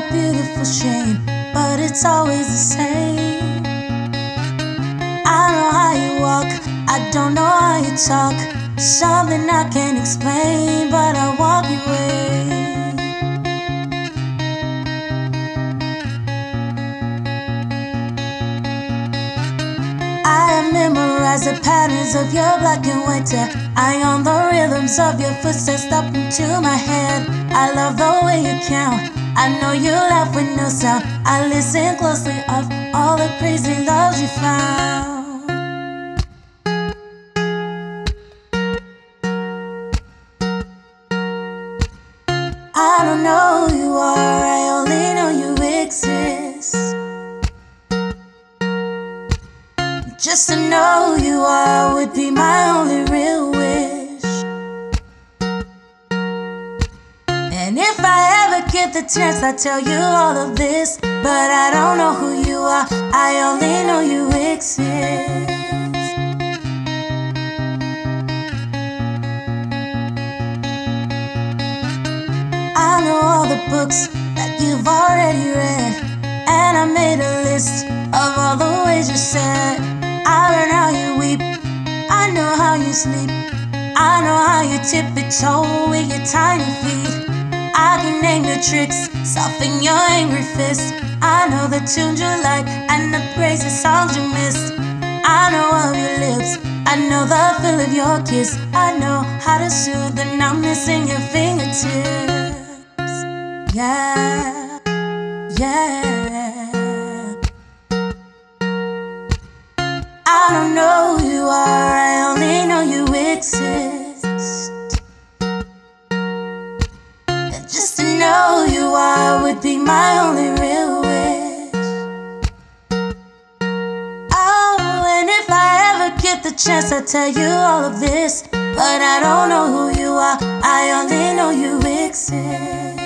a beautiful shame, but it's always the same. I know how you walk, I don't know how you talk. Something I can't explain, but I walk your way. I memorize the patterns of your black and white hair. I own the rhythms of your footsteps up into my head. I love the way you count. I know you laugh with no sound. I listen closely of all the crazy loves you found. I don't know who you are, I only know you exist. Just to know who you are would be my only real the chance, I tell you all of this. But I don't know who you are, I only know you exist. I know all the books that you've already read. And I made a list of all the ways you said. I learned how you weep. I know how you sleep. I know how you tip a toe with your tiny feet. I can name your tricks, soften your angry fist. I know the tunes you like and the crazy songs you missed. I know of your lips. I know the feel of your kiss. I know how to soothe the numbness in your fingertips. Yeah, yeah. I don't know who you are, I only know you exist. My only real wish. Oh, and if I ever get the chance, I tell you all of this. But I don't know who you are, I only know you exist.